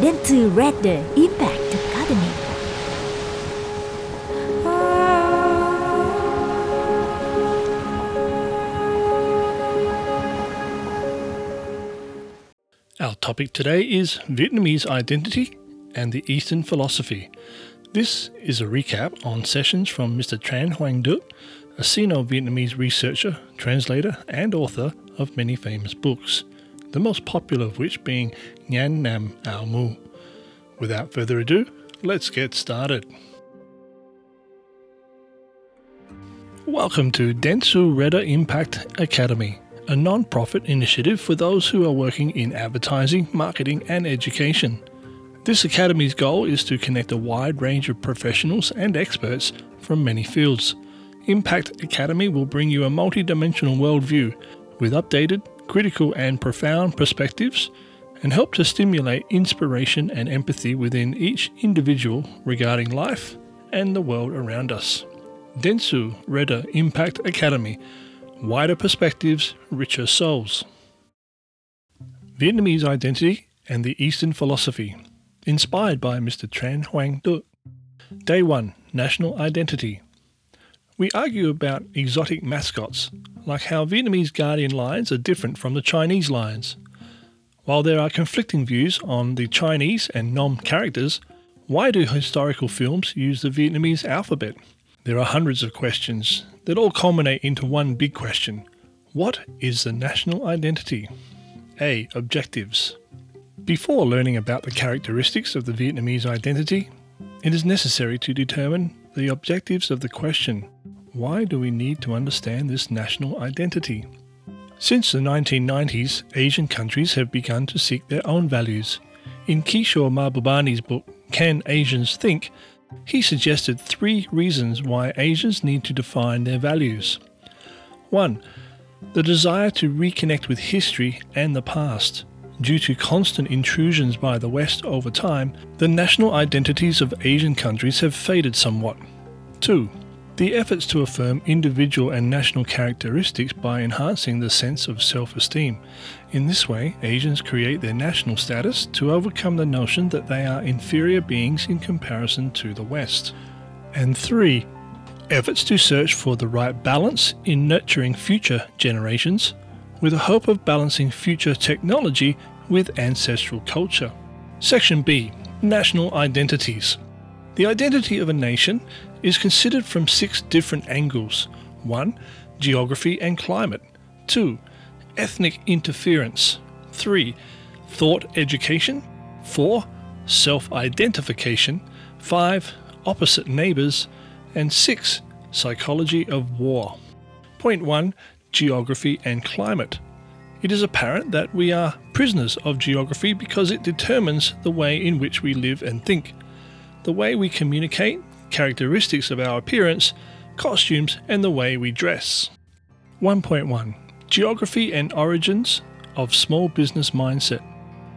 Dentsu Redder Impact Academy. Our topic today is Vietnamese identity and the Eastern philosophy. This is a recap on sessions from Mr. Tran Quang Duc, a Sino Vietnamese researcher, translator, and author of many famous books, the most popular of which being Ngan Nam Ao Mu. Without further ado, let's get started. Welcome to Dentsu Redder Impact Academy, a non profit initiative for those who are working in advertising, marketing, and education. This academy's goal is to connect a wide range of professionals and experts from many fields. Impact Academy will bring you a multidimensional worldview with updated, critical, and profound perspectives and help to stimulate inspiration and empathy within each individual regarding life and the world around us. Dentsu Redder Impact Academy Wider perspectives, richer souls. Vietnamese identity and the Eastern philosophy. Inspired by Mr. Tran Quang Duc. Day 1 National Identity. We argue about exotic mascots, like how Vietnamese guardian lions are different from the Chinese lions. While there are conflicting views on the Chinese and Nom characters, why do historical films use the Vietnamese alphabet? There are hundreds of questions that all culminate into one big question What is the national identity? A. Objectives. Before learning about the characteristics of the Vietnamese identity, it is necessary to determine the objectives of the question Why do we need to understand this national identity? Since the 1990s, Asian countries have begun to seek their own values. In Kishore Mahbubani's book, Can Asians Think? He suggested three reasons why Asians need to define their values. 1. The desire to reconnect with history and the past. Due to constant intrusions by the West over time, the national identities of Asian countries have faded somewhat. 2. The efforts to affirm individual and national characteristics by enhancing the sense of self esteem. In this way, Asians create their national status to overcome the notion that they are inferior beings in comparison to the West. And 3. Efforts to search for the right balance in nurturing future generations, with a hope of balancing future technology with ancestral culture. Section B National Identities. The identity of a nation is considered from six different angles 1. Geography and climate. 2. Ethnic interference. 3. Thought education. 4. Self identification. 5. Opposite neighbors. And 6. Psychology of war. Point 1. Geography and climate. It is apparent that we are prisoners of geography because it determines the way in which we live and think the way we communicate, characteristics of our appearance, costumes, and the way we dress. 1.1 Geography and Origins of Small Business Mindset.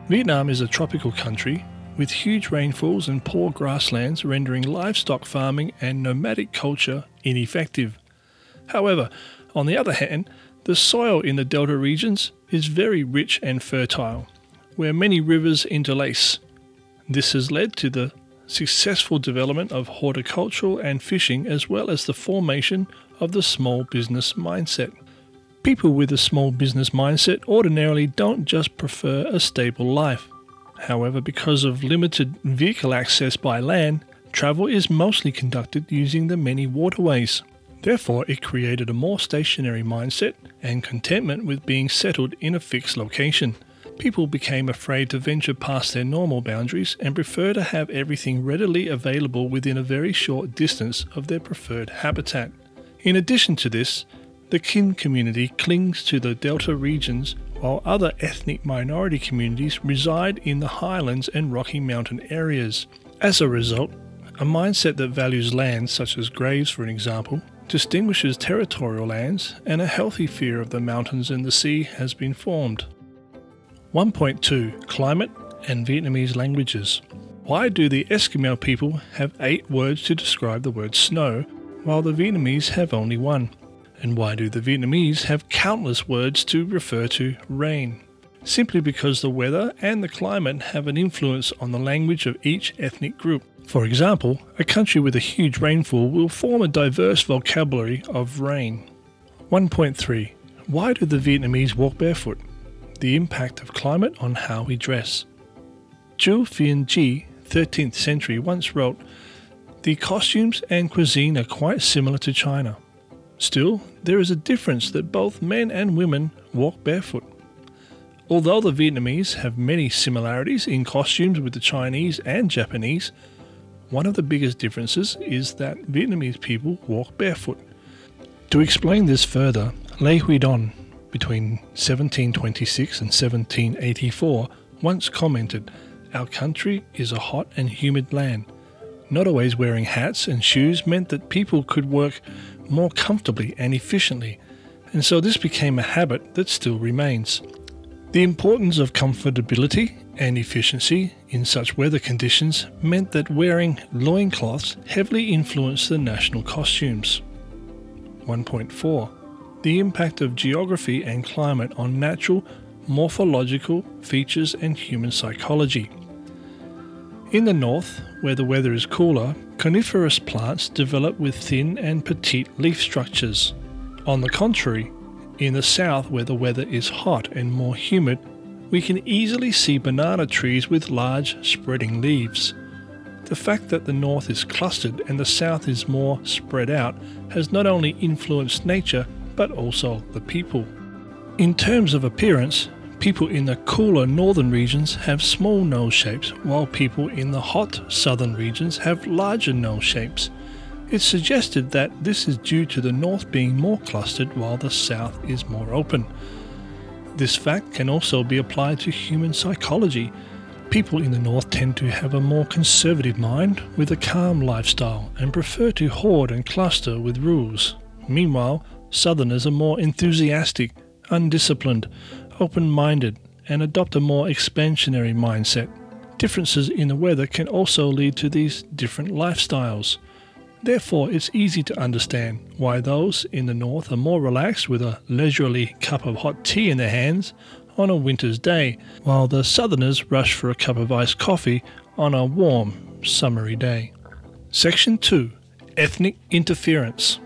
Vietnam is a tropical country with huge rainfalls and poor grasslands rendering livestock farming and nomadic culture ineffective. However, on the other hand, the soil in the delta regions is very rich and fertile, where many rivers interlace. This has led to the successful development of horticultural and fishing, as well as the formation of the small business mindset. People with a small business mindset ordinarily don't just prefer a stable life. However, because of limited vehicle access by land, travel is mostly conducted using the many waterways. Therefore, it created a more stationary mindset and contentment with being settled in a fixed location people became afraid to venture past their normal boundaries and prefer to have everything readily available within a very short distance of their preferred habitat. In addition to this, the Kinh community clings to the delta regions while other ethnic minority communities reside in the highlands and Rocky Mountain areas. As a result, a mindset that values land, such as graves for an example, distinguishes territorial lands, and a healthy fear of the mountains and the sea has been formed. 1.2 Climate and Vietnamese languages. Why do the Eskimo people have eight words to describe the word snow, while the Vietnamese have only one? And why do the Vietnamese have countless words to refer to rain? simply because the weather and the climate have an influence on the language of each ethnic group. For example, a country with a huge rainfall will form a diverse vocabulary of rain. 1.3 Why do the Vietnamese walk barefoot? The impact of climate on how we dress. Zhu Fianji, 13th century, once wrote, The costumes and cuisine are quite similar to China. Still, there is a difference that both men and women walk barefoot. Although the Vietnamese have many similarities in costumes with the Chinese and Japanese, one of the biggest differences is that Vietnamese people walk barefoot. To explain this further, Lê Quý Đôn, between 1726 and 1784, once commented, Our country is a hot and humid land. Not always wearing hats and shoes meant that people could work more comfortably and efficiently, and so this became a habit that still remains. The importance of comfortability and efficiency in such weather conditions meant that wearing loincloths heavily influenced the national costumes. 1.4 The impact of geography and climate on natural, morphological features and human psychology. In the north, where the weather is cooler, coniferous plants develop with thin and petite leaf structures. On the contrary, in the south, where the weather is hot and more humid, we can easily see banana trees with large spreading leaves. The fact that the north is clustered and the south is more spread out has not only influenced nature but also the people. In terms of appearance, people in the cooler northern regions have small nose shapes, while people in the hot southern regions have larger nose shapes. It's suggested that this is due to the north being more clustered while the south is more open. This fact can also be applied to human psychology. People in the north tend to have a more conservative mind with a calm lifestyle and prefer to hoard and cluster with rules. Meanwhile, southerners are more enthusiastic, undisciplined, open minded, and adopt a more expansionary mindset. Differences in the weather can also lead to these different lifestyles. Therefore, it's easy to understand why those in the north are more relaxed with a leisurely cup of hot tea in their hands on a winter's day, while the southerners rush for a cup of iced coffee on a warm, summery day. Section 2 Ethnic Interference.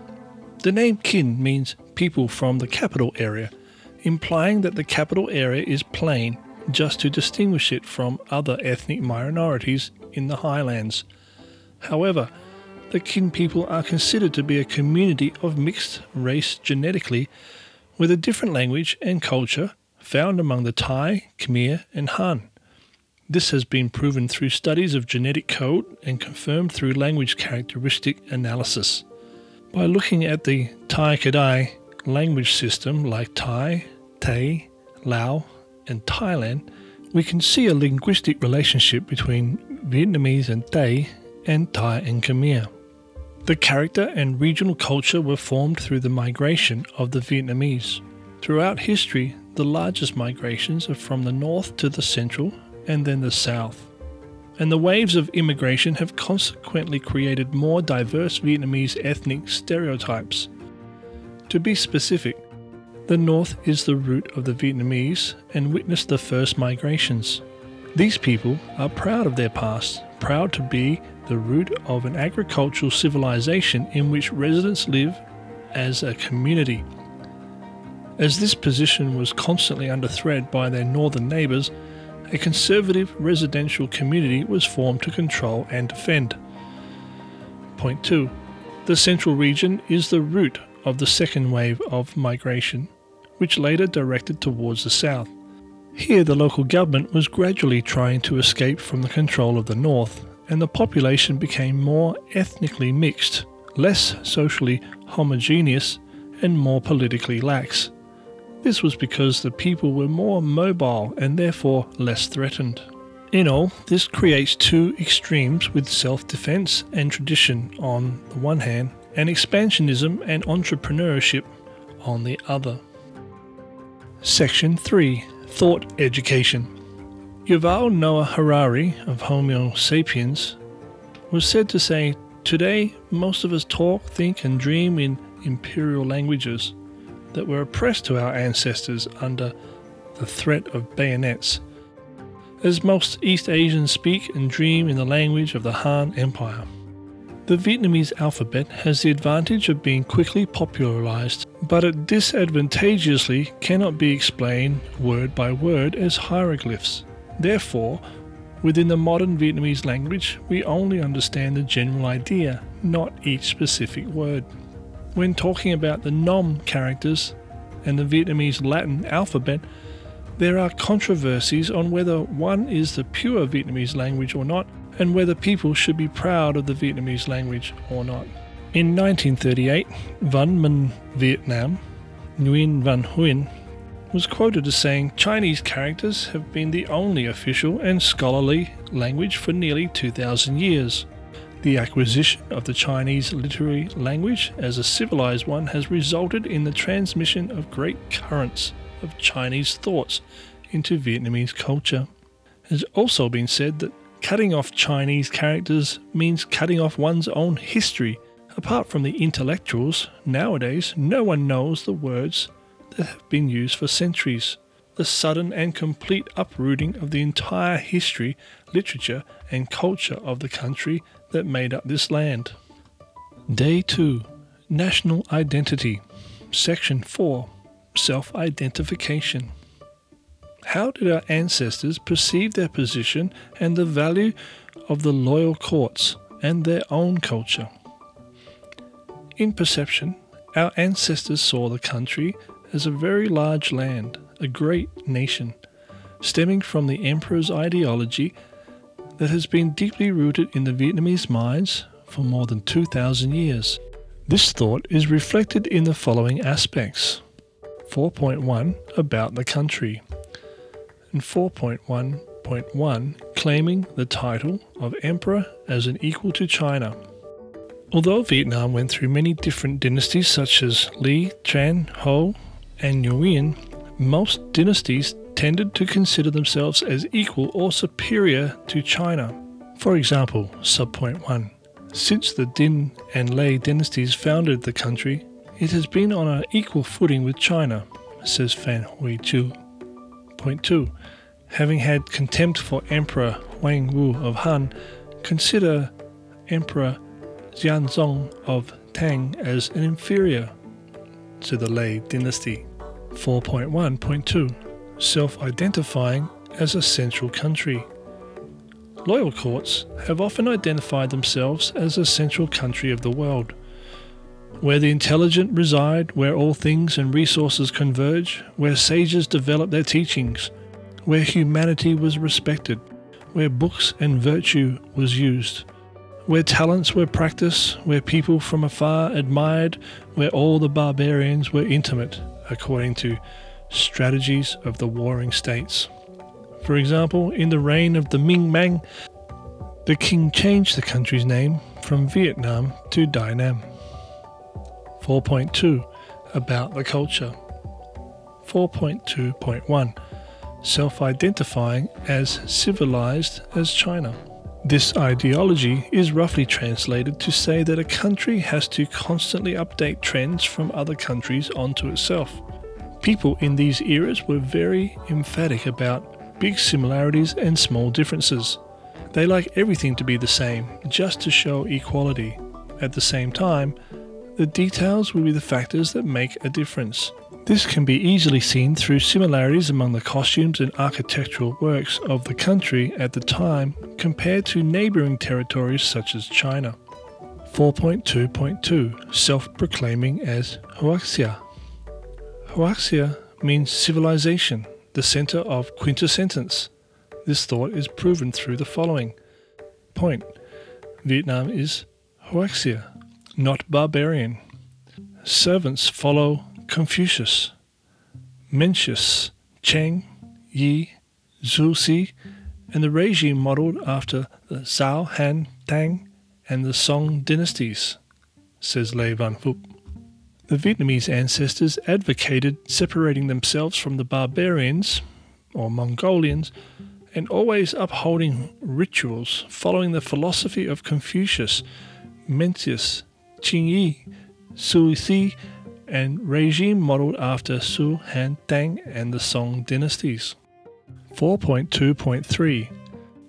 The name Kinh means people from the capital area, implying that the capital area is plain just to distinguish it from other ethnic minorities in the highlands. However, the Kinh people are considered to be a community of mixed race genetically with a different language and culture found among the Thai, Khmer, and Han. This has been proven through studies of genetic code and confirmed through language characteristic analysis. By looking at the Thai Kadai language system like Thai, Tay, Lao, and Thailand, we can see a linguistic relationship between Vietnamese and Tay and Thai and Khmer. The character and regional culture were formed through the migration of the Vietnamese. Throughout history, the largest migrations are from the north to the central and then the south. And the waves of immigration have consequently created more diverse Vietnamese ethnic stereotypes. To be specific, the north is the root of the Vietnamese and witnessed the first migrations. These people are proud of their past, proud to be the root of an agricultural civilization in which residents live as a community. As this position was constantly under threat by their northern neighbours, a conservative residential community was formed to control and defend. Point 2. The central region is the root of the second wave of migration, which later directed towards the south. Here, the local government was gradually trying to escape from the control of the north and the population became more ethnically mixed, less socially homogeneous, and more politically lax. This was because the people were more mobile and therefore less threatened. In all, this creates two extremes with self defense and tradition on the one hand, and expansionism and entrepreneurship on the other. Section 3 Thought Education Yuval Noah Harari of Homo sapiens was said to say, Today, most of us talk, think, and dream in imperial languages that were oppressed to our ancestors under the threat of bayonets, as most East Asians speak and dream in the language of the Han Empire. The Vietnamese alphabet has the advantage of being quickly popularized, but it disadvantageously cannot be explained word by word as hieroglyphs. Therefore, within the modern Vietnamese language, we only understand the general idea, not each specific word. When talking about the Nom characters and the Vietnamese Latin alphabet, there are controversies on whether one is the pure Vietnamese language or not, and whether people should be proud of the Vietnamese language or not. In 1938, Văn Minh Việt Nam, Nguyen Van Huynh, was quoted as saying Chinese characters have been the only official and scholarly language for nearly 2,000 years. The acquisition of the Chinese literary language as a civilized one has resulted in the transmission of great currents of Chinese thoughts into Vietnamese culture. It has also been said that cutting off Chinese characters means cutting off one's own history. Apart from the intellectuals, nowadays no one knows the words that have been used for centuries. The sudden and complete uprooting of the entire history, literature, and culture of the country that made up this land. Day 2 National Identity, Section 4 Self Identification. How did our ancestors perceive their position and the value of the loyal courts and their own culture? In perception, our ancestors saw the country as a very large land, a great nation, stemming from the emperor's ideology that has been deeply rooted in the Vietnamese minds for more than 2,000 years. This thought is reflected in the following aspects 4.1 About the country, and 4.1.1 claiming the title of emperor as an equal to China. Although Vietnam went through many different dynasties such as Li, Tran, Ho, and Nguyen, most dynasties tended to consider themselves as equal or superior to China. For example, subpoint 1. Since the Dinh and Lê dynasties founded the country, it has been on an equal footing with China, says Phan Huy Chú. Point 2. Having had contempt for Emperor Huang Wu of Han, consider Emperor Xianzong of Tang as an inferior to the Lê dynasty. 4.1.2 Self identifying as a central country. Loyal courts have often identified themselves as a central country of the world, where the intelligent reside, where all things and resources converge, where sages develop their teachings, where humanity was respected, where books and virtue was used, where talents were practiced, where people from afar admired, where all the barbarians were intimate, according to strategies of the warring states. For example, in the reign of the Minh Mang, the king changed the country's name from Vietnam to Dai Nam. 4.2 About the culture. 4.2.1 Self identifying as civilized as China. This ideology is roughly translated to say that a country has to constantly update trends from other countries onto itself. People in these eras were very emphatic about big similarities and small differences. They like everything to be the same, just to show equality. At the same time, the details will be the factors that make a difference. This can be easily seen through similarities among the costumes and architectural works of the country at the time compared to neighbouring territories such as China. 4.2.2 Self proclaiming as Huaxia. Huaxia means civilization, the center of quintessence. This thought is proven through the following point Vietnam is Huaxia, not barbarian. Servants follow Confucius, Mencius, Cheng, Yi, Zhu Xi, and the regime modeled after the Zhao, Han, Tang, and the Song dynasties, says Lê Văn Phúc. The Vietnamese ancestors advocated separating themselves from the barbarians, or Mongolians, and always upholding rituals following the philosophy of Confucius, Mencius, Qing Yi, Zhu Xi, and regime modeled after Su, Han, Tang, and the Song dynasties. 4.2.3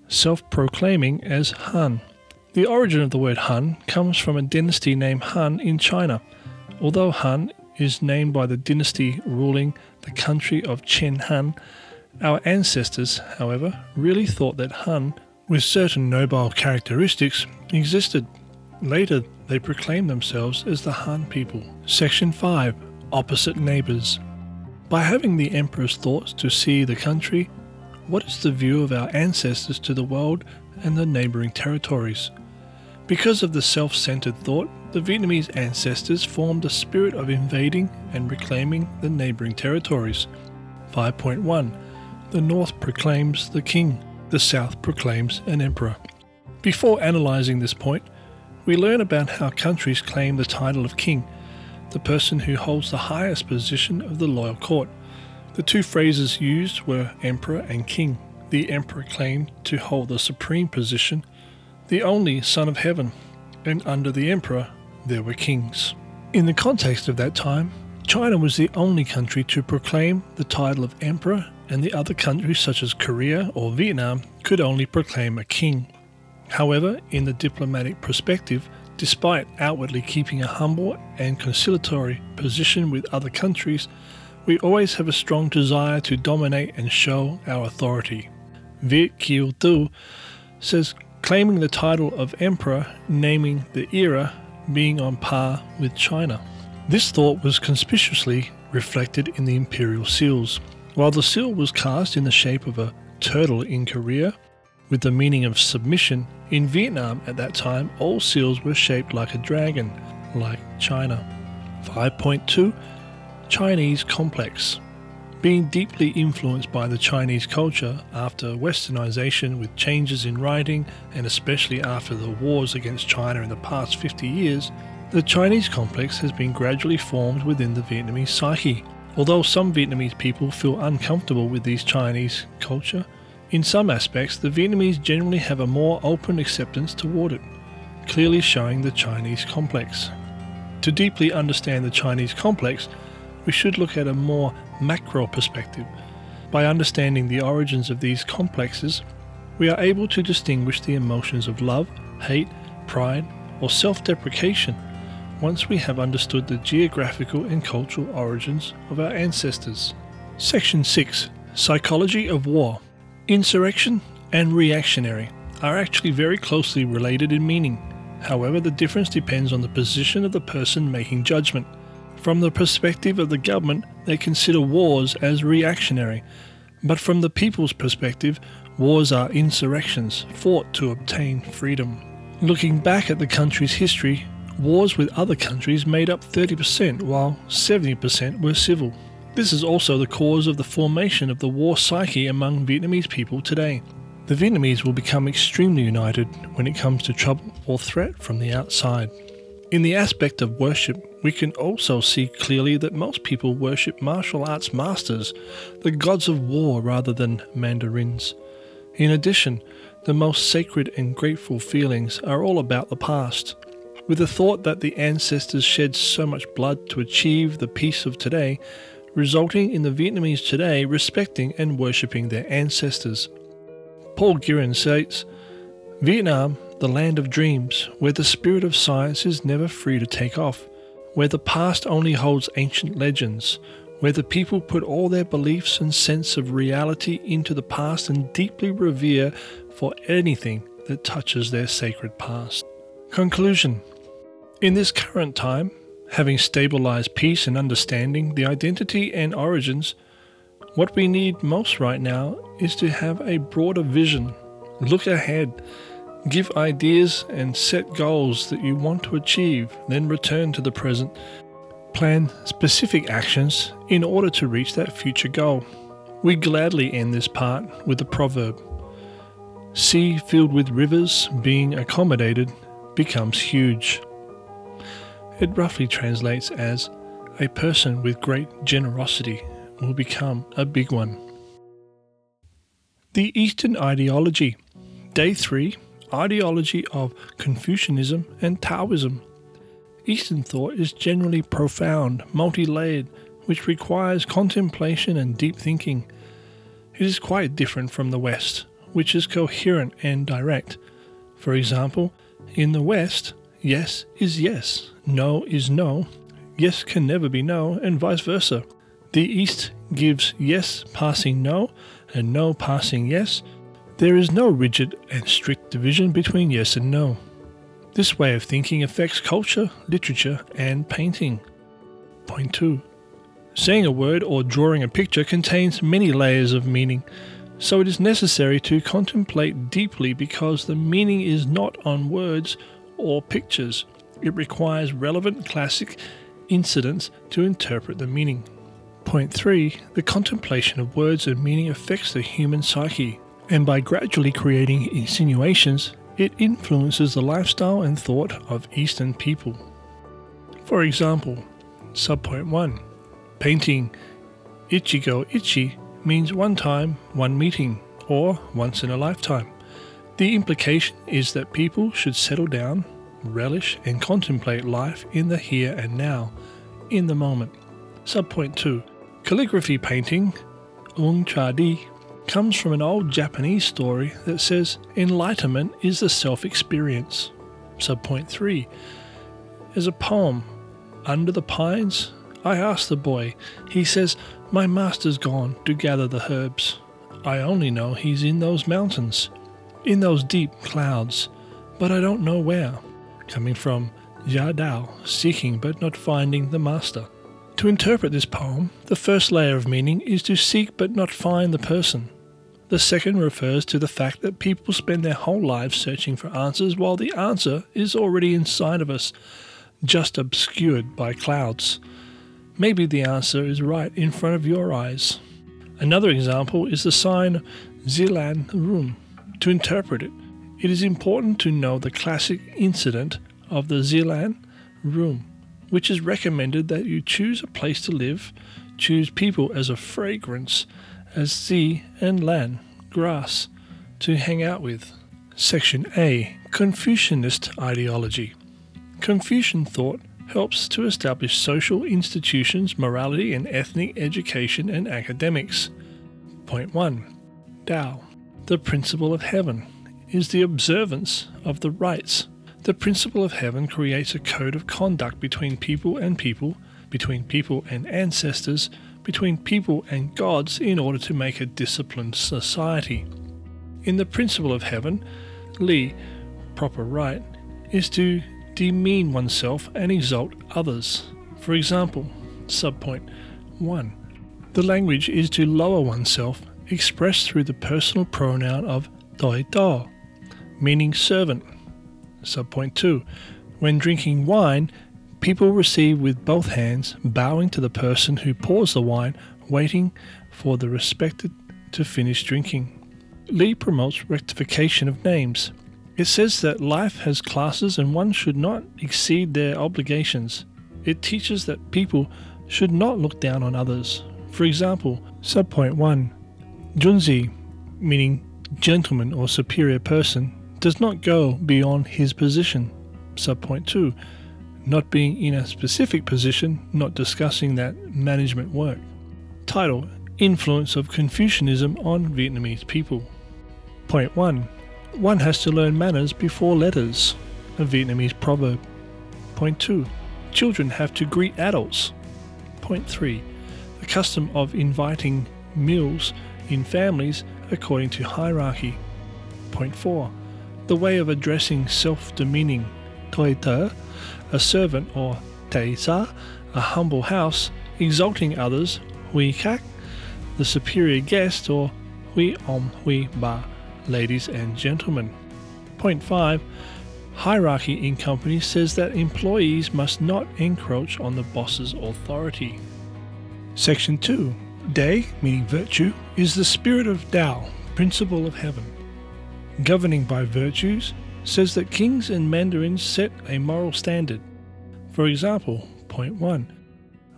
Self proclaiming as Han. The origin of the word Han comes from a dynasty named Han in China. Although Han is named by the dynasty ruling the country of Chen Han, our ancestors, however, really thought that Han, with certain noble characteristics, existed. Later, they proclaimed themselves as the Han people. Section 5 Opposite Neighbours. By having the Emperor's thoughts to see the country, what is the view of our ancestors to the world and the neighbouring territories? Because of the self centered thought, the Vietnamese ancestors formed a spirit of invading and reclaiming the neighbouring territories. 5.1 The North proclaims the king, the South proclaims an emperor. Before analysing this point, we learn about how countries claim the title of king, the person who holds the highest position of the loyal court. The two phrases used were emperor and king. The emperor claimed to hold the supreme position, the only son of heaven, and under the emperor there were kings. In the context of that time, China was the only country to proclaim the title of emperor, and the other countries, such as Korea or Vietnam, could only proclaim a king. However, in the diplomatic perspective, despite outwardly keeping a humble and conciliatory position with other countries, we always have a strong desire to dominate and show our authority. Viet Kieu Tu says claiming the title of emperor, naming the era being on par with China. This thought was conspicuously reflected in the imperial seals. While the seal was cast in the shape of a turtle in Korea, with the meaning of submission, in Vietnam at that time all seals were shaped like a dragon, like China. 5.2 Chinese Complex being deeply influenced by the Chinese culture after westernization with changes in writing and especially after the wars against China in the past 50 years, the Chinese complex has been gradually formed within the Vietnamese psyche. Although some Vietnamese people feel uncomfortable with these Chinese culture, in some aspects the Vietnamese generally have a more open acceptance toward it, clearly showing the Chinese complex. To deeply understand the Chinese complex, we should look at a more macro perspective. By understanding the origins of these complexes, we are able to distinguish the emotions of love, hate, pride, or self deprecation once we have understood the geographical and cultural origins of our ancestors. Section 6 Psychology of War Insurrection and reactionary are actually very closely related in meaning. However, the difference depends on the position of the person making judgment. From the perspective of the government, they consider wars as reactionary, but from the people's perspective, wars are insurrections fought to obtain freedom. Looking back at the country's history, wars with other countries made up 30%, while 70% were civil. This is also the cause of the formation of the war psyche among Vietnamese people today. The Vietnamese will become extremely united when it comes to trouble or threat from the outside. In the aspect of worship, we can also see clearly that most people worship martial arts masters, the gods of war, rather than mandarins. In addition, the most sacred and grateful feelings are all about the past. With the thought that the ancestors shed so much blood to achieve the peace of today, resulting in the Vietnamese today respecting and worshipping their ancestors. Paul Giran states Vietnam the land of dreams, where the spirit of science is never free to take off, where the past only holds ancient legends, where the people put all their beliefs and sense of reality into the past and deeply revere for anything that touches their sacred past. Conclusion In this current time, having stabilized peace and understanding the identity and origins, what we need most right now is to have a broader vision, look ahead, Give ideas and set goals that you want to achieve, then return to the present. Plan specific actions in order to reach that future goal. We gladly end this part with a proverb Sea filled with rivers being accommodated becomes huge. It roughly translates as a person with great generosity will become a big one. The Eastern Ideology, Day 3 ideology of Confucianism and Taoism. Eastern thought is generally profound, multi layered, which requires contemplation and deep thinking. It is quite different from the West, which is coherent and direct. For example, in the West, yes is yes, no is no, yes can never be no, and vice versa. The East gives yes passing no and no passing yes. There is no rigid and strict division between yes and no. This way of thinking affects culture, literature, and painting. Point 2. Saying a word or drawing a picture contains many layers of meaning, so it is necessary to contemplate deeply because the meaning is not on words or pictures. It requires relevant classic incidents to interpret the meaning. Point 3. The contemplation of words and meaning affects the human psyche, and by gradually creating insinuations, it influences the lifestyle and thought of Eastern people. For example, subpoint 1 Painting Ichigo Ichie means one time, one meeting, or once in a lifetime. The implication is that people should settle down, relish, and contemplate life in the here and now, in the moment. Subpoint 2 Calligraphy painting, Un Chadi, comes from an old Japanese story that says enlightenment is the self experience. Subpoint 3 is a poem, Under the Pines. I ask the boy. He says, My master's gone to gather the herbs. I only know he's in those mountains, in those deep clouds, but I don't know where. Coming from Yadao, seeking but not finding the master. To interpret this poem, the first layer of meaning is to seek but not find the person. The second refers to the fact that people spend their whole lives searching for answers while the answer is already inside of us, just obscured by clouds. Maybe the answer is right in front of your eyes. Another example is the sign Zilan Rum. To interpret it, it is important to know the classic incident of the Zilan room, which is recommended that you choose a place to live, choose people as a fragrance, as Z and Lan, grass, to hang out with. Section A Confucianist Ideology. Confucian thought helps to establish social institutions, morality, and ethnic education and academics. Point 1 Tao, the principle of heaven, is the observance of the rites. The principle of heaven creates a code of conduct between people and people, between people and ancestors, between people and gods in order to make a disciplined society. In the principle of heaven, Li, proper right, is to demean oneself and exalt others. For example, subpoint 1. The language is to lower oneself, expressed through the personal pronoun of doi do, meaning servant. Subpoint 2. When drinking wine, People receive with both hands, bowing to the person who pours the wine, waiting for the respected to finish drinking. Li promotes rectification of names. It says that life has classes and one should not exceed their obligations. It teaches that people should not look down on others. For example, subpoint 1 Junzi, meaning gentleman or superior person, does not go beyond his position. Subpoint 2 not being in a specific position, not discussing that management work. Title Influence of Confucianism on Vietnamese People. Point 1 One has to learn manners before letters, a Vietnamese proverb. Point 2 Children have to greet adults. Point 3 The custom of inviting meals in families according to hierarchy. Point 4 The way of addressing self demeaning, toi a servant or teisa, a humble house, exalting others, hui kak, the superior guest or hui om hui ba, ladies and gentlemen. Point 5. Hierarchy in companies says that employees must not encroach on the boss's authority. Section 2. Day, meaning virtue, is the spirit of Tao, principle of heaven. Governing by virtues, says that kings and mandarins set a moral standard. For example, point 1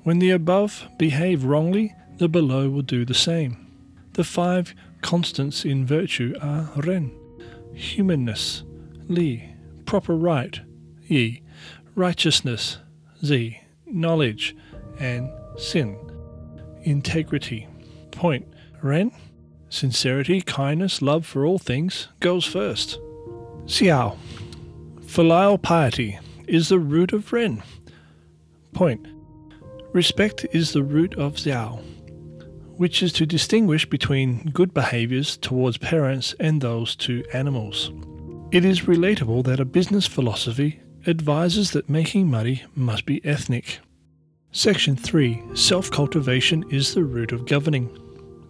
When the above behave wrongly, the below will do the same. The five constants in virtue are Ren, humanness, Li, proper right, Yi, righteousness, Z, knowledge, and Sin, integrity. Point, Ren, sincerity, kindness, love for all things goes first. Xiao, filial piety is the root of Ren. Point, respect is the root of Xiao, which is to distinguish between good behaviors towards parents and those to animals. It is relatable that a business philosophy advises that making money must be ethnic. Section 3 Self cultivation is the root of governing.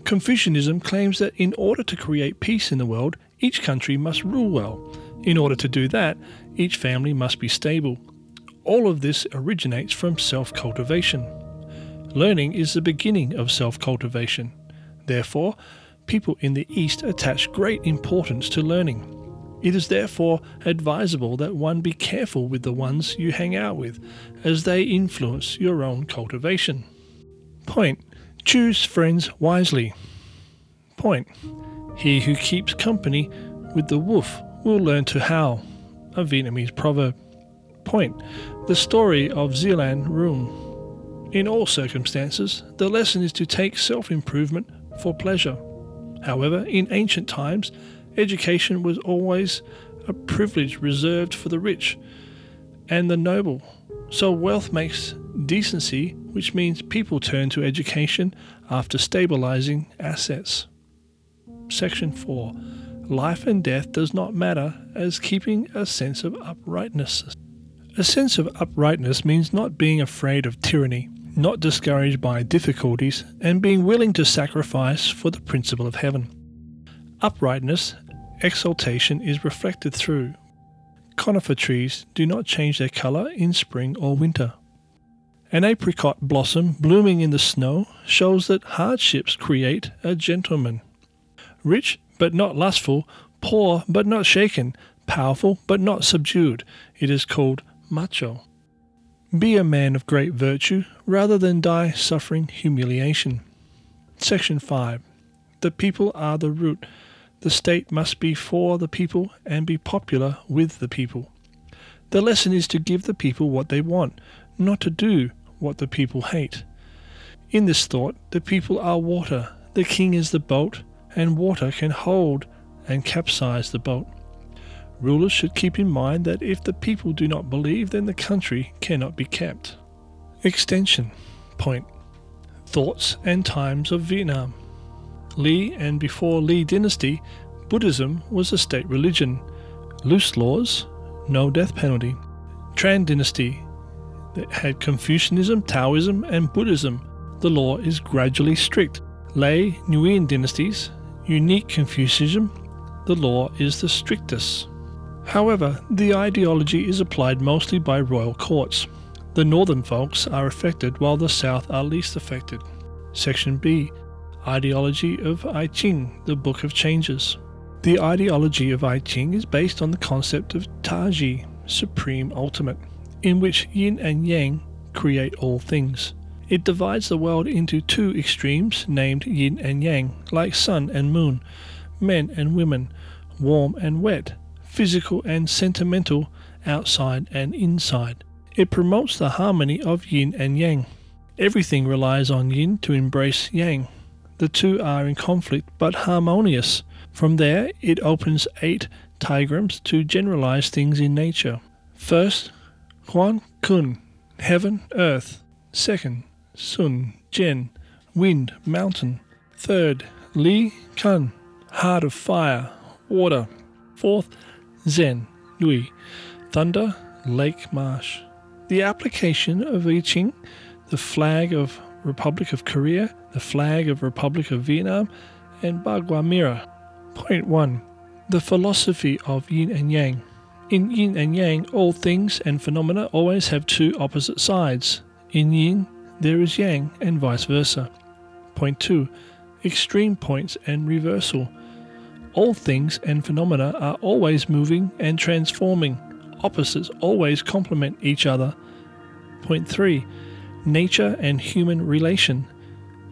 Confucianism claims that in order to create peace in the world, each country must rule well. In order to do that, each family must be stable. All of this originates from self cultivation. Learning is the beginning of self cultivation. Therefore, people in the East attach great importance to learning. It is therefore advisable that one be careful with the ones you hang out with, as they influence your own cultivation. Point. Choose friends wisely. Point. He who keeps company with the wolf will learn to howl. A Vietnamese proverb. Point. The story of Zealand Room. In all circumstances, the lesson is to take self improvement for pleasure. However, in ancient times, education was always a privilege reserved for the rich and the noble. So wealth makes decency, which means people turn to education after stabilizing assets. Section 4 Life and death does not matter as keeping a sense of uprightness. A sense of uprightness means not being afraid of tyranny, not discouraged by difficulties, and being willing to sacrifice for the principle of heaven. Uprightness exaltation is reflected through. Conifer trees do not change their colour in spring or winter. An apricot blossom blooming in the snow shows that hardships create a gentleman. Rich but not lustful, poor but not shaken, powerful but not subdued, it is called macho. Be a man of great virtue rather than die suffering humiliation. Section 5. The people are the root the state must be for the people and be popular with the people. The lesson is to give the people what they want, not to do what the people hate. In this thought, the people are water, the king is the boat, and water can hold and capsize the boat. Rulers should keep in mind that if the people do not believe, then the country cannot be kept. Extension Point Thoughts and Times of Vietnam. Lee and before Li dynasty, Buddhism was a state religion. Loose laws, no death penalty. Tran dynasty that had Confucianism, Taoism, and Buddhism. The law is gradually strict. Lê, Nguyen dynasties, unique Confucianism, the law is the strictest. However, the ideology is applied mostly by royal courts. The northern folks are affected while the south are least affected. Section B Ideology of I Ching, the Book of Changes. The ideology of I Ching is based on the concept of Taiji, Supreme Ultimate, in which yin and yang create all things. It divides the world into two extremes named yin and yang, like sun and moon, men and women, warm and wet, physical and sentimental, outside and inside. It promotes the harmony of yin and yang. Everything relies on yin to embrace yang. The two are in conflict but harmonious. From there, it opens eight diagrams to generalize things in nature. First, Huan Kun, heaven, earth. Second, Sun, Jen, wind, mountain. Third, Li Kan, heart of fire, water. Fourth, Zen, Nui, thunder, lake, marsh. The application of I Ching, the flag of Republic of Korea, the flag of Republic of Vietnam, and Bagua Mira. Point 1. The philosophy of yin and yang. In yin and yang, all things and phenomena always have two opposite sides. In yin, there is yang, and vice versa. Point 2. Extreme points and reversal. All things and phenomena are always moving and transforming. Opposites always complement each other. Point 3 nature and human relation.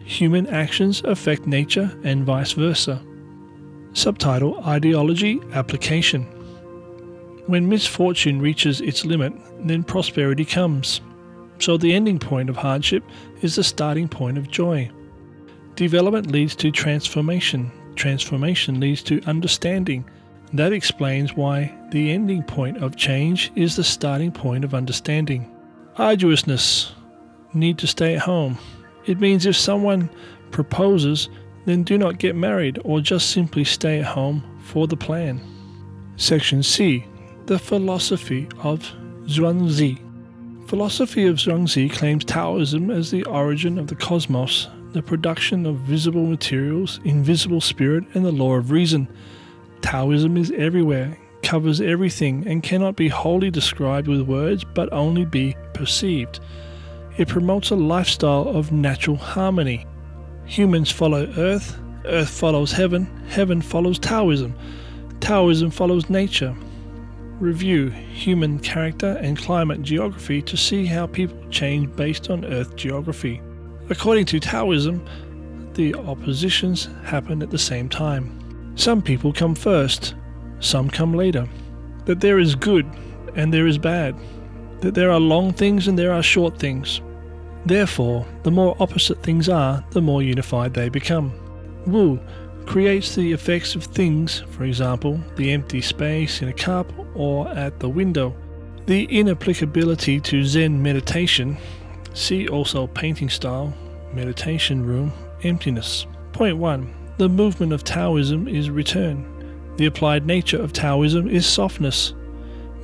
Human actions affect nature and vice versa. Subtitle Ideology Application When misfortune reaches its limit, then prosperity comes. So the ending point of hardship is the starting point of joy. Development leads to transformation. Transformation leads to understanding. That explains why the ending point of change is the starting point of understanding. Arduousness. Need to stay at home. It means if someone proposes, then do not get married or just simply stay at home for the plan. Section C The Philosophy of Zhuangzi. Philosophy of Zhuangzi claims Taoism as the origin of the cosmos, the production of visible materials, invisible spirit, and the law of reason. Taoism is everywhere, covers everything, and cannot be wholly described with words but only be perceived. It promotes a lifestyle of natural harmony. Humans follow Earth, Earth follows heaven, heaven follows Taoism, Taoism follows nature. Review human character and climate geography to see how people change based on Earth geography. According to Taoism, the oppositions happen at the same time. Some people come first, some come later. That there is good and there is bad. That there are long things and there are short things. Therefore, the more opposite things are, the more unified they become. Wu creates the effects of things, for example, the empty space in a cup or at the window. The inapplicability to Zen meditation, see also painting style, meditation room, emptiness. Point 1. The movement of Taoism is return. The applied nature of Taoism is softness.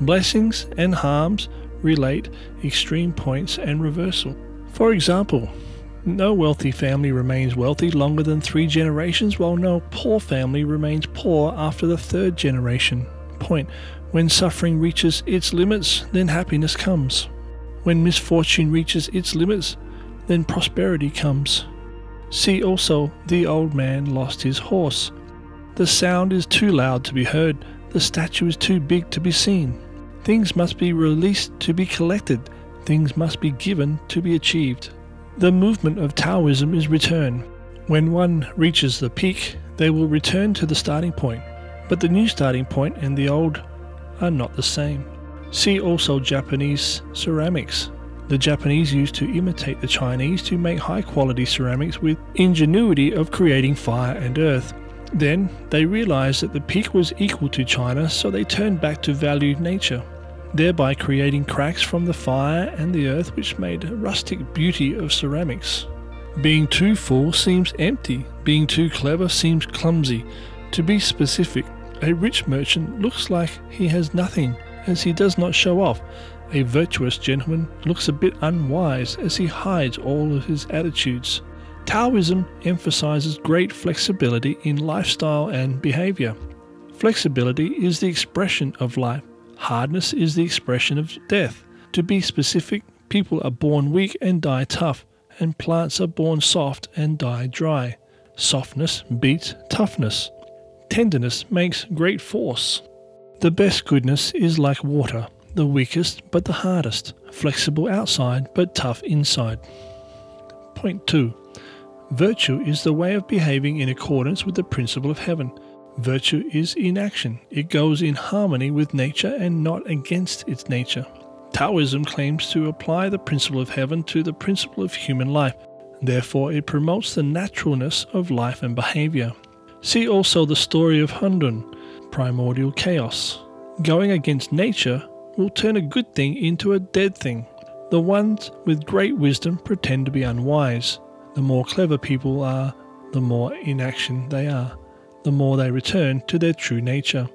Blessings and harms relate extreme points and reversal. For example, no wealthy family remains wealthy longer than three generations, while no poor family remains poor after the third generation. Point. When suffering reaches its limits, then happiness comes. When misfortune reaches its limits, then prosperity comes. See also, the old man lost his horse. The sound is too loud to be heard, the statue is too big to be seen. Things must be released to be collected, things must be given to be achieved. The movement of Taoism is return. When one reaches the peak, they will return to the starting point, but the new starting point and the old are not the same. See also Japanese ceramics. The Japanese used to imitate the Chinese to make high quality ceramics with ingenuity of creating fire and earth. Then they realized that the peak was equal to China, so they turned back to value nature thereby creating cracks from the fire and the earth which made a rustic beauty of ceramics. Being too full seems empty, being too clever seems clumsy. To be specific, a rich merchant looks like he has nothing, as he does not show off. A virtuous gentleman looks a bit unwise, as he hides all of his attitudes. Taoism emphasizes great flexibility in lifestyle and behavior. Flexibility is the expression of life Hardness is the expression of death. To be specific, people are born weak and die tough, and plants are born soft and die dry. Softness beats toughness. Tenderness makes great force. The best goodness is like water, the weakest but the hardest, flexible outside but tough inside. Point 2. Virtue is the way of behaving in accordance with the principle of heaven. Virtue is in action. It goes in harmony with nature and not against its nature. Taoism claims to apply the principle of heaven to the principle of human life. Therefore, it promotes the naturalness of life and behavior. See also the story of Hundun, primordial chaos. Going against nature will turn a good thing into a dead thing. The ones with great wisdom pretend to be unwise. The more clever people are, the more in action they are the more they return to their true nature.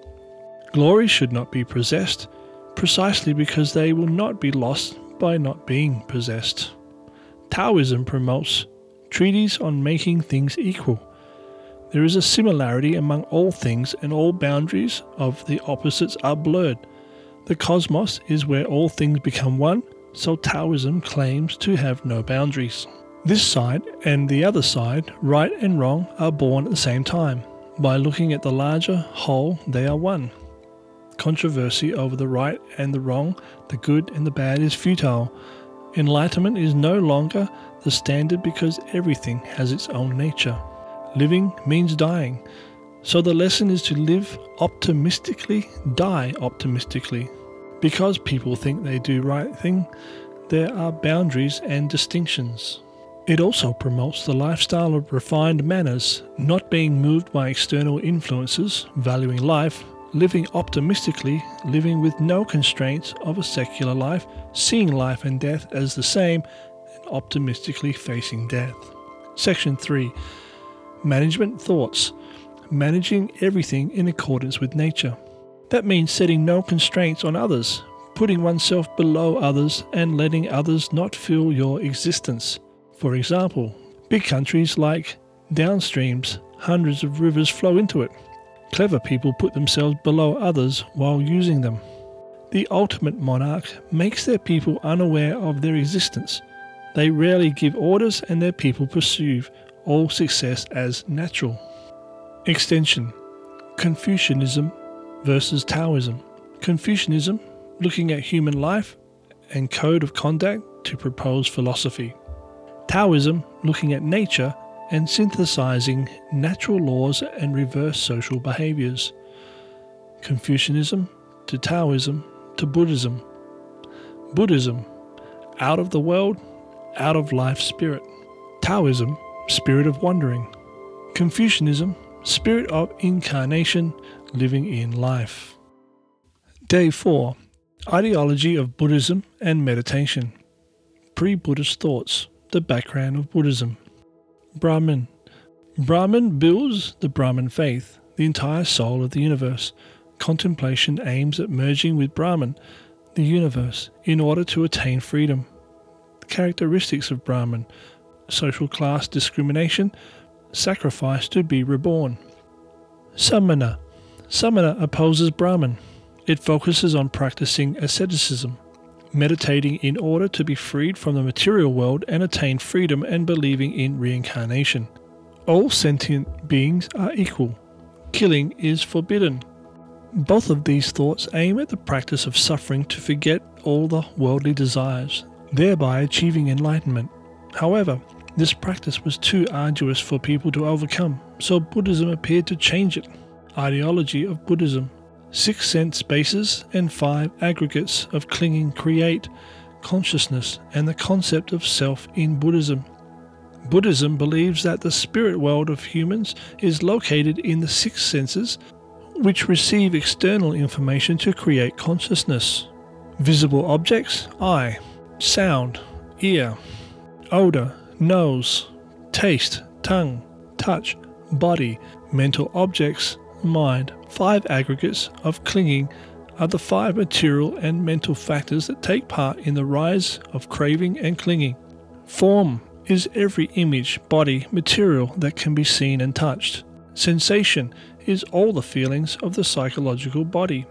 Glory should not be possessed, precisely because they will not be lost by not being possessed. Taoism promotes treaties on making things equal. There is a similarity among all things, and all boundaries of the opposites are blurred. The cosmos is where all things become one, so Taoism claims to have no boundaries. This side and the other side, right and wrong, are born at the same time. By looking at the larger whole, they are one. Controversy over the right and the wrong, the good and the bad is futile. Enlightenment is no longer the standard because everything has its own nature. Living means dying. So the lesson is to live optimistically, die optimistically. Because people think they do right thing, there are boundaries and distinctions. It also promotes the lifestyle of refined manners, not being moved by external influences, valuing life, living optimistically, living with no constraints of a secular life, seeing life and death as the same, and optimistically facing death. Section 3 Management Thoughts Managing everything in accordance with nature. That means setting no constraints on others, putting oneself below others, and letting others not feel your existence. For example, big countries like downstreams, hundreds of rivers flow into it. Clever people put themselves below others while using them. The ultimate monarch makes their people unaware of their existence. They rarely give orders and their people perceive all success as natural. Extension Confucianism versus Taoism. Confucianism, looking at human life and code of conduct to propose philosophy. Taoism, looking at nature and synthesizing natural laws and reverse social behaviors. Confucianism to Taoism to Buddhism. Buddhism, out of the world, out of life spirit. Taoism, spirit of wandering. Confucianism, spirit of incarnation, living in life. Day 4 Ideology of Buddhism and Meditation. Pre Buddhist thoughts, the background of Buddhism. Brahman. Brahman builds the Brahman faith, the entire soul of the universe. Contemplation aims at merging with Brahman, the universe, in order to attain freedom. Characteristics of Brahman social class discrimination, sacrifice to be reborn. Samana. Samana opposes Brahman. It focuses on practicing asceticism, meditating in order to be freed from the material world and attain freedom and believing in reincarnation. All sentient beings are equal. Killing is forbidden. Both of these thoughts aim at the practice of suffering to forget all the worldly desires, thereby achieving enlightenment. However, this practice was too arduous for people to overcome, so Buddhism appeared to change it. Ideology of Buddhism Six sense bases and five aggregates of clinging create consciousness and the concept of self in Buddhism. Buddhism believes that the spirit world of humans is located in the six senses, which receive external information to create consciousness. Visible objects eye, sound, ear, odor, nose, taste, tongue, touch, body, mental objects, mind. Five aggregates of clinging are the five material and mental factors that take part in the rise of craving and clinging. Form is every image, body, material that can be seen and touched. Sensation is all the feelings of the psychological body.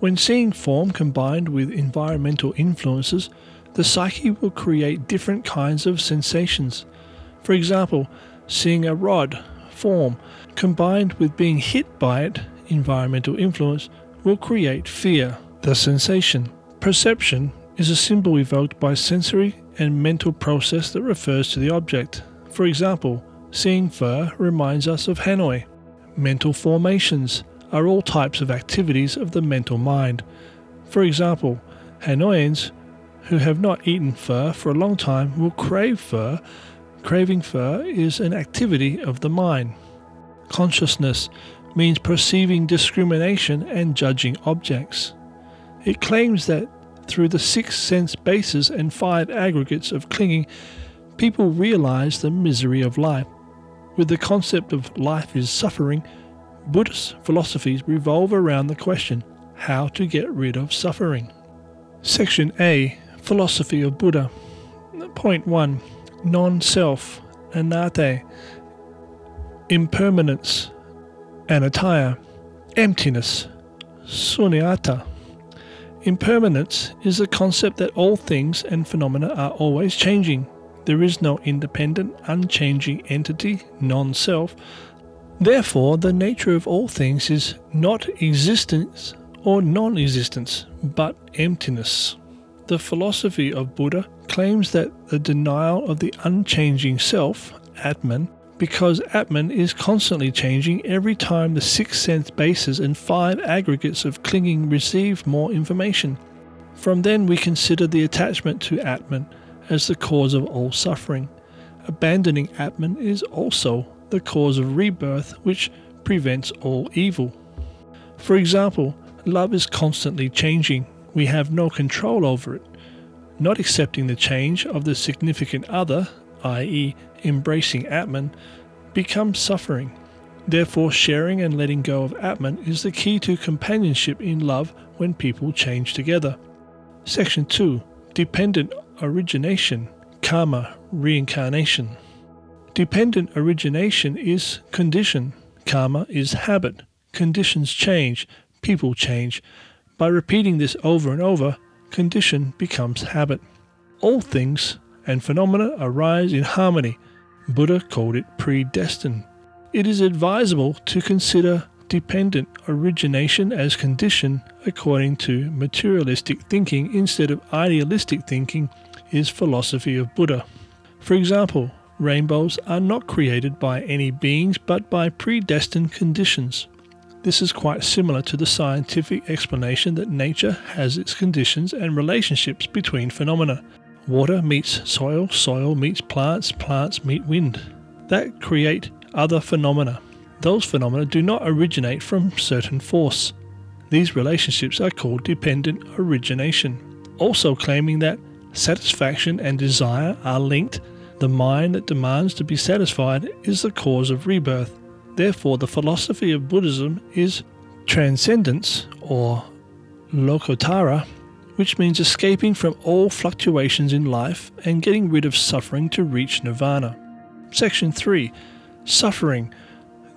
When seeing form combined with environmental influences, the psyche will create different kinds of sensations. For example, seeing a rod form combined with being hit by it, environmental influence, will create fear. The sensation. Perception is a symbol evoked by sensory and mental process that refers to the object. For example, seeing phở reminds us of Hanoi. Mental formations are all types of activities of the mental mind. For example, Hanoians who have not eaten phở for a long time will crave phở. Craving phở is an activity of the mind. Consciousness means perceiving discrimination and judging objects. It claims that through the six sense bases and five aggregates of clinging, people realize the misery of life. With the concept of life is suffering, Buddhist philosophies revolve around the question how to get rid of suffering. Section A Philosophy of Buddha. Point 1 Non self, anatta, impermanence, anatta, emptiness, sunyata. Impermanence is the concept that all things and phenomena are always changing. There is no independent, unchanging entity, non self. Therefore, the nature of all things is not existence or non existence, but emptiness. The philosophy of Buddha claims that the denial of the unchanging self, Atman, because Atman is constantly changing every time the six sense bases and five aggregates of clinging receive more information. From then, we consider the attachment to Atman as the cause of all suffering. Abandoning Atman is also the cause of rebirth, which prevents all evil. For example, love is constantly changing. We have no control over it. Not accepting the change of the significant other, i.e., embracing Atman, becomes suffering. Therefore, sharing and letting go of Atman is the key to companionship in love when people change together. Section 2 Dependent Origination, Karma, Reincarnation. Dependent origination is condition, karma is habit. Conditions change, people change. By repeating this over and over, condition becomes habit. All things and phenomena arise in harmony. Buddha called it predestined. It is advisable to consider dependent origination as condition according to materialistic thinking instead of idealistic thinking is philosophy of Buddha. For example, rainbows are not created by any beings but by predestined conditions. This is quite similar to the scientific explanation that nature has its conditions and relationships between phenomena. Water meets soil, soil meets plants, plants meet wind. That create other phenomena. Those phenomena do not originate from certain force. These relationships are called dependent origination. Also claiming that satisfaction and desire are linked, the mind that demands to be satisfied is the cause of rebirth. Therefore, the philosophy of Buddhism is transcendence or lokuttara, which means escaping from all fluctuations in life and getting rid of suffering to reach nirvana. Section 3 Suffering,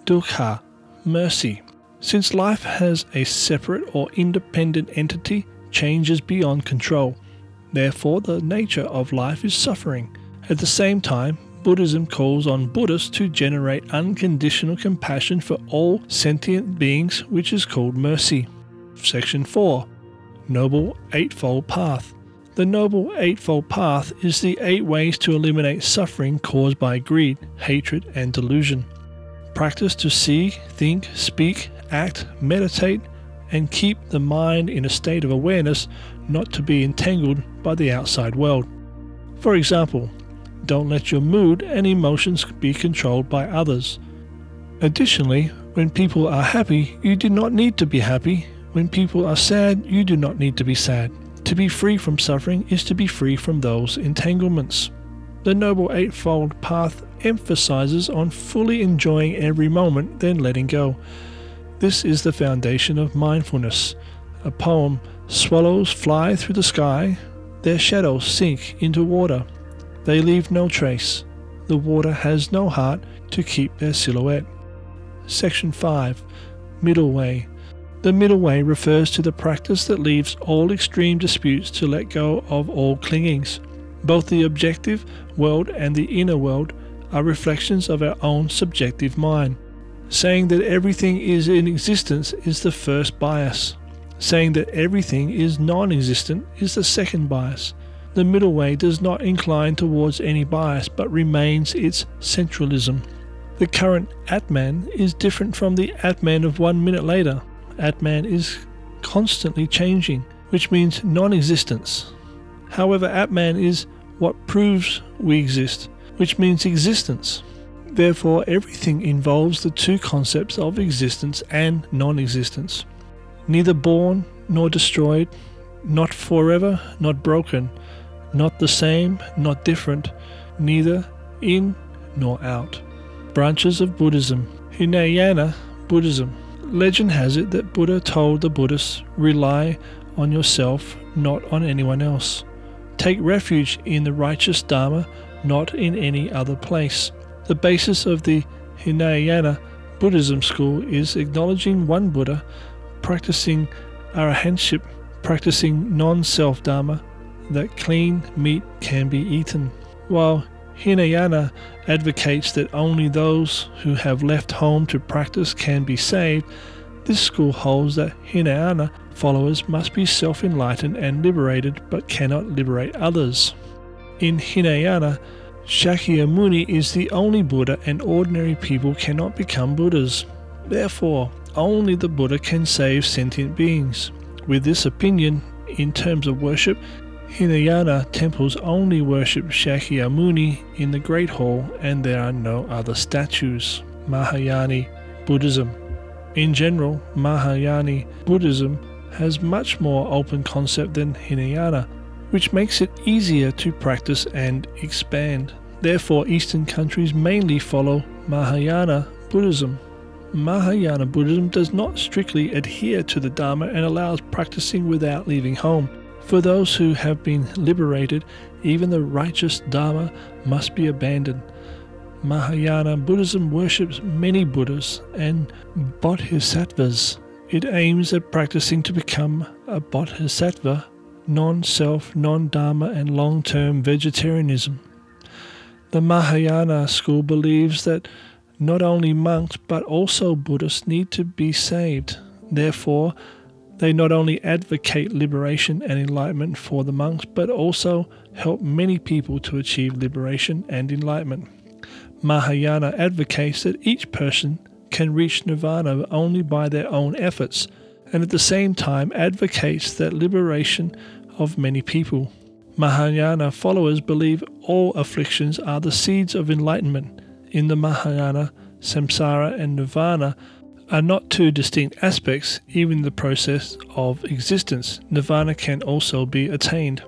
dukkha, mercy. Since life has a separate or independent entity, changes beyond control. Therefore, the nature of life is suffering. At the same time, Buddhism calls on Buddhists to generate unconditional compassion for all sentient beings, which is called mercy. Section 4 Noble Eightfold Path. The Noble Eightfold Path is the eight ways to eliminate suffering caused by greed, hatred, and delusion. Practice to see, think, speak, act, meditate, and keep the mind in a state of awareness not to be entangled by the outside world. For example, don't let your mood and emotions be controlled by others. Additionally, when people are happy, you do not need to be happy. When people are sad, you do not need to be sad. To be free from suffering is to be free from those entanglements. The Noble Eightfold Path emphasizes on fully enjoying every moment, then letting go. This is the foundation of mindfulness. A poem Swallows fly through the sky, their shadows sink into water. They leave no trace. The water has no heart to keep their silhouette. Section 5 Middle Way. The middle way refers to the practice that leaves all extreme disputes to let go of all clingings. Both the objective world and the inner world are reflections of our own subjective mind. Saying that everything is in existence is the first bias. Saying that everything is non existent is the second bias. The middle way does not incline towards any bias but remains its centralism. The current Atman is different from the Atman of one minute later. Atman is constantly changing, which means non existence. However, Atman is what proves we exist, which means existence. Therefore, everything involves the two concepts of existence and non existence. Neither born nor destroyed, not forever, not broken, not the same, not different, neither in nor out. Branches of Buddhism Hinayana Buddhism. Legend has it that Buddha told the Buddhists rely on yourself, not on anyone else. Take refuge in the righteous Dharma, not in any other place. The basis of the Hinayana Buddhism school is acknowledging one Buddha, practicing arahantship, practicing non self Dharma, that clean meat can be eaten, while Hinayana advocates that only those who have left home to practice can be saved. This school holds that Hinayana followers must be self enlightened and liberated but cannot liberate others. In Hinayana, Shakyamuni is the only Buddha, and ordinary people cannot become Buddhas. Therefore, only the Buddha can save sentient beings. With this opinion, in terms of worship, Hinayana temples only worship Shakyamuni in the Great Hall, and there are no other statues. Mahayana Buddhism. In general, Mahayana Buddhism has much more open concept than Hinayana, which makes it easier to practice and expand. Therefore, Eastern countries mainly follow Mahayana Buddhism. Mahayana Buddhism does not strictly adhere to the Dharma and allows practicing without leaving home. For those who have been liberated, even the righteous Dharma must be abandoned. Mahayana Buddhism worships many Buddhas and Bodhisattvas. It aims at practicing to become a Bodhisattva non self, non dharma, and long term vegetarianism. The Mahayana school believes that not only monks but also Buddhists need to be saved. Therefore, they not only advocate liberation and enlightenment for the monks but also help many people to achieve liberation and enlightenment. Mahayana advocates that each person can reach nirvana only by their own efforts and at the same time advocates that liberation of many people. Mahayana followers believe all afflictions are the seeds of enlightenment. In the Mahayana, samsara and nirvana are not two distinct aspects, even the process of existence. Nirvana can also be attained.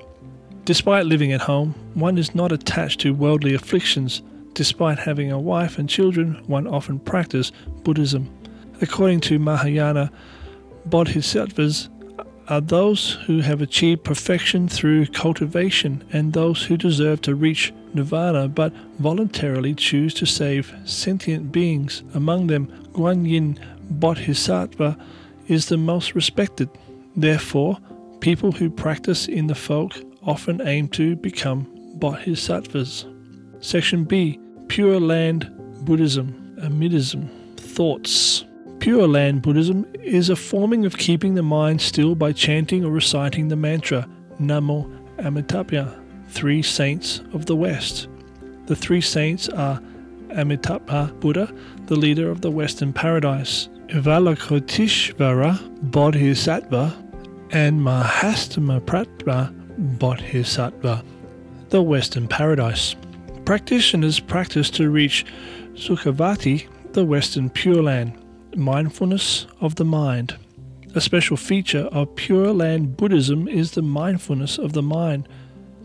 Despite living at home, one is not attached to worldly afflictions. Despite having a wife and children, one often practices Buddhism. According to Mahayana, Bodhisattvas are those who have achieved perfection through cultivation and those who deserve to reach nirvana but voluntarily choose to save sentient beings. Among them, Guanyin Bodhisattva is the most respected. Therefore, people who practice in the folk often aim to become bodhisattvas. Section B Pure Land Buddhism, Amidism, Thoughts. Pure Land Buddhism is a forming of keeping the mind still by chanting or reciting the mantra Namo Amitabha, three saints of the West. The three saints are Amitabha Buddha, the leader of the Western paradise, Avalokiteshvara Bodhisattva, and Mahasthamaprapta Bodhisattva, the Western paradise. Practitioners practice to reach Sukhavati, the Western Pure Land mindfulness of the mind. A special feature of Pure Land Buddhism is the mindfulness of the mind.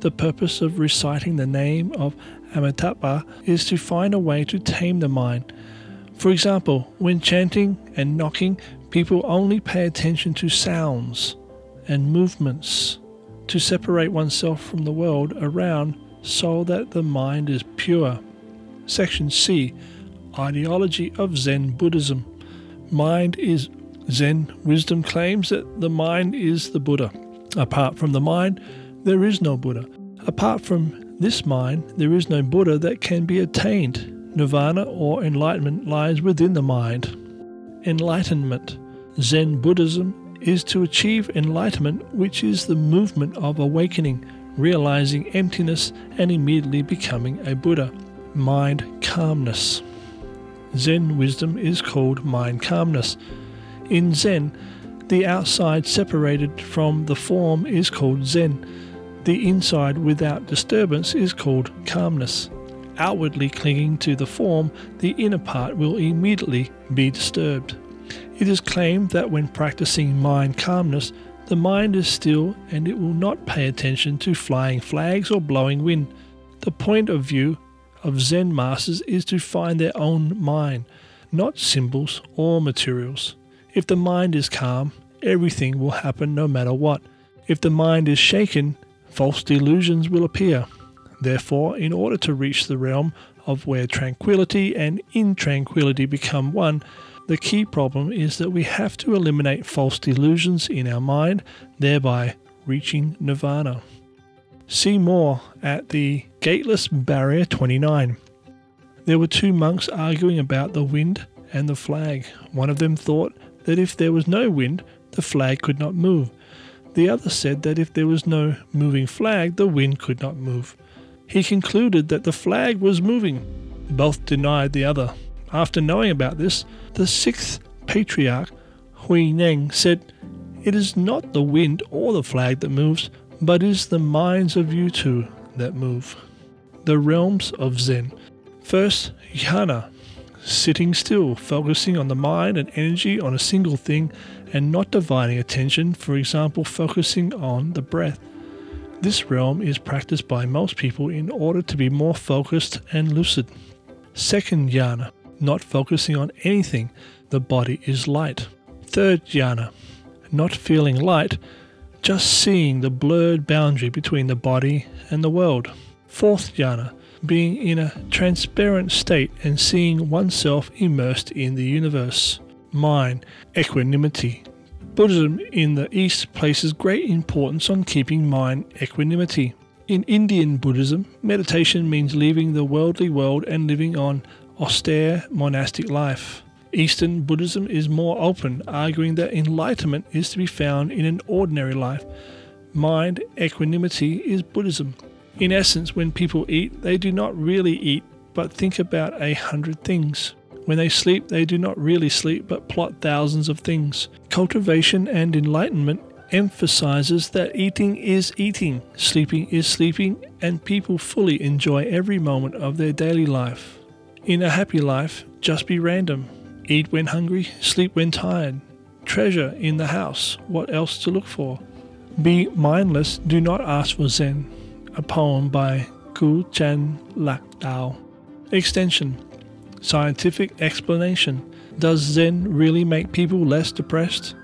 The purpose of reciting the name of Amitabha is to find a way to tame the mind. For example, when chanting and knocking, people only pay attention to sounds and movements to separate oneself from the world around so that the mind is pure. Section C Ideology of Zen Buddhism mind is Zen wisdom claims that the mind is the Buddha. Apart from the mind, there is no Buddha. Apart from this mind, there is no Buddha that can be attained. Nirvana or enlightenment lies within the mind. Enlightenment. Zen Buddhism is to achieve enlightenment, which is the movement of awakening, realizing emptiness, and immediately becoming a Buddha. Mind calmness. Zen wisdom is called mind calmness. In Zen, the outside separated from the form is called Zen. The inside without disturbance is called calmness. Outwardly clinging to the form, the inner part will immediately be disturbed. It is claimed that when practicing mind calmness, the mind is still and it will not pay attention to flying flags or blowing wind. The point of view of Zen masters is to find their own mind, not symbols or materials. If the mind is calm, everything will happen no matter what. If the mind is shaken, false delusions will appear. Therefore, in order to reach the realm of where tranquility and intranquility become one, the key problem is that we have to eliminate false delusions in our mind, thereby reaching nirvana. See more at the Gateless Barrier 29. There were two monks arguing about the wind and the flag. One of them thought that if there was no wind, the flag could not move. The other said that if there was no moving flag, the wind could not move. He concluded that the flag was moving. Both denied the other. After knowing about this, the sixth patriarch, Hui Neng, said, It is not the wind or the flag that moves, but is the minds of you two that move. The realms of Zen. First, jhana, sitting still, focusing on the mind and energy on a single thing and not dividing attention, for example, focusing on the breath. This realm is practiced by most people in order to be more focused and lucid. Second jhana, not focusing on anything, the body is light. Third jhana, not feeling light, just seeing the blurred boundary between the body and the world. Fourth jhana, being in a transparent state and seeing oneself immersed in the universe. Mind, equanimity. Buddhism in the East places great importance on keeping mind equanimity. In Indian Buddhism, meditation means leaving the worldly world and living on austere monastic life. Eastern Buddhism is more open, arguing that enlightenment is to be found in an ordinary life. Mind equanimity is Buddhism. In essence, when people eat, they do not really eat, but think about a hundred things. When they sleep, they do not really sleep, but plot thousands of things. Cultivation and enlightenment emphasizes that eating is eating, sleeping is sleeping, and people fully enjoy every moment of their daily life. In a happy life, just be random. Eat when hungry, sleep when tired. Treasure in the house, what else to look for? Be mindless, do not ask for Zen a poem by Cư Trần Lạc Đạo. Extension Scientific explanation Does Zen really make people less depressed?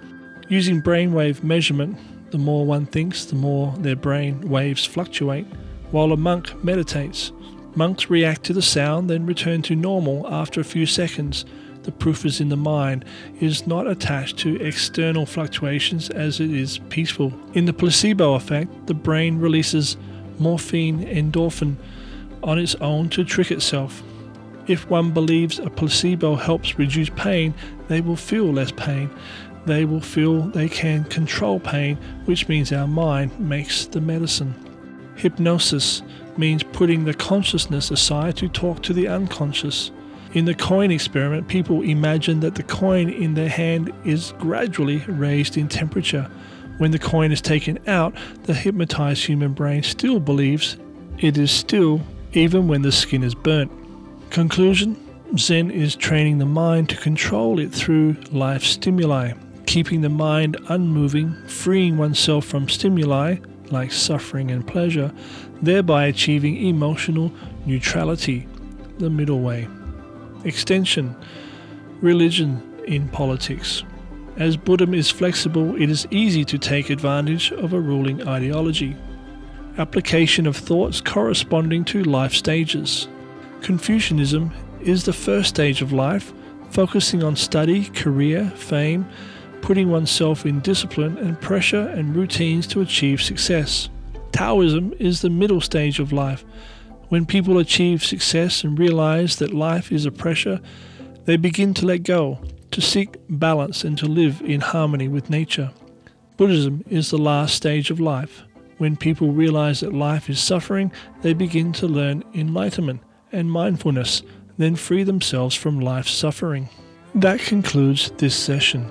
Using brainwave measurement, the more one thinks, the more their brain waves fluctuate. While a monk meditates, monks react to the sound, then return to normal after a few seconds. The proof is in the mind, it is not attached to external fluctuations as it is peaceful. In the placebo effect, the brain releases morphine, endorphin on its own to trick itself. If one believes a placebo helps reduce pain, they will feel less pain. They will feel they can control pain, which means our mind makes the medicine. Hypnosis means putting the consciousness aside to talk to the unconscious. In the coin experiment, people imagine that the coin in their hand is gradually raised in temperature. When the coin is taken out, the hypnotized human brain still believes it is still, even when the skin is burnt. Conclusion Zen is training the mind to control it through life stimuli, keeping the mind unmoving, freeing oneself from stimuli like suffering and pleasure, thereby achieving emotional neutrality, the middle way. Extension Religion in politics. As Buddhism is flexible, it is easy to take advantage of a ruling ideology. Application of thoughts corresponding to life stages. Confucianism is the first stage of life, focusing on study, career, fame, putting oneself in discipline and pressure and routines to achieve success. Taoism is the middle stage of life. When people achieve success and realize that life is a pressure, they begin to let go, to seek balance and to live in harmony with nature. Buddhism is the last stage of life. When people realize that life is suffering, they begin to learn enlightenment and mindfulness, then free themselves from life's suffering. That concludes this session.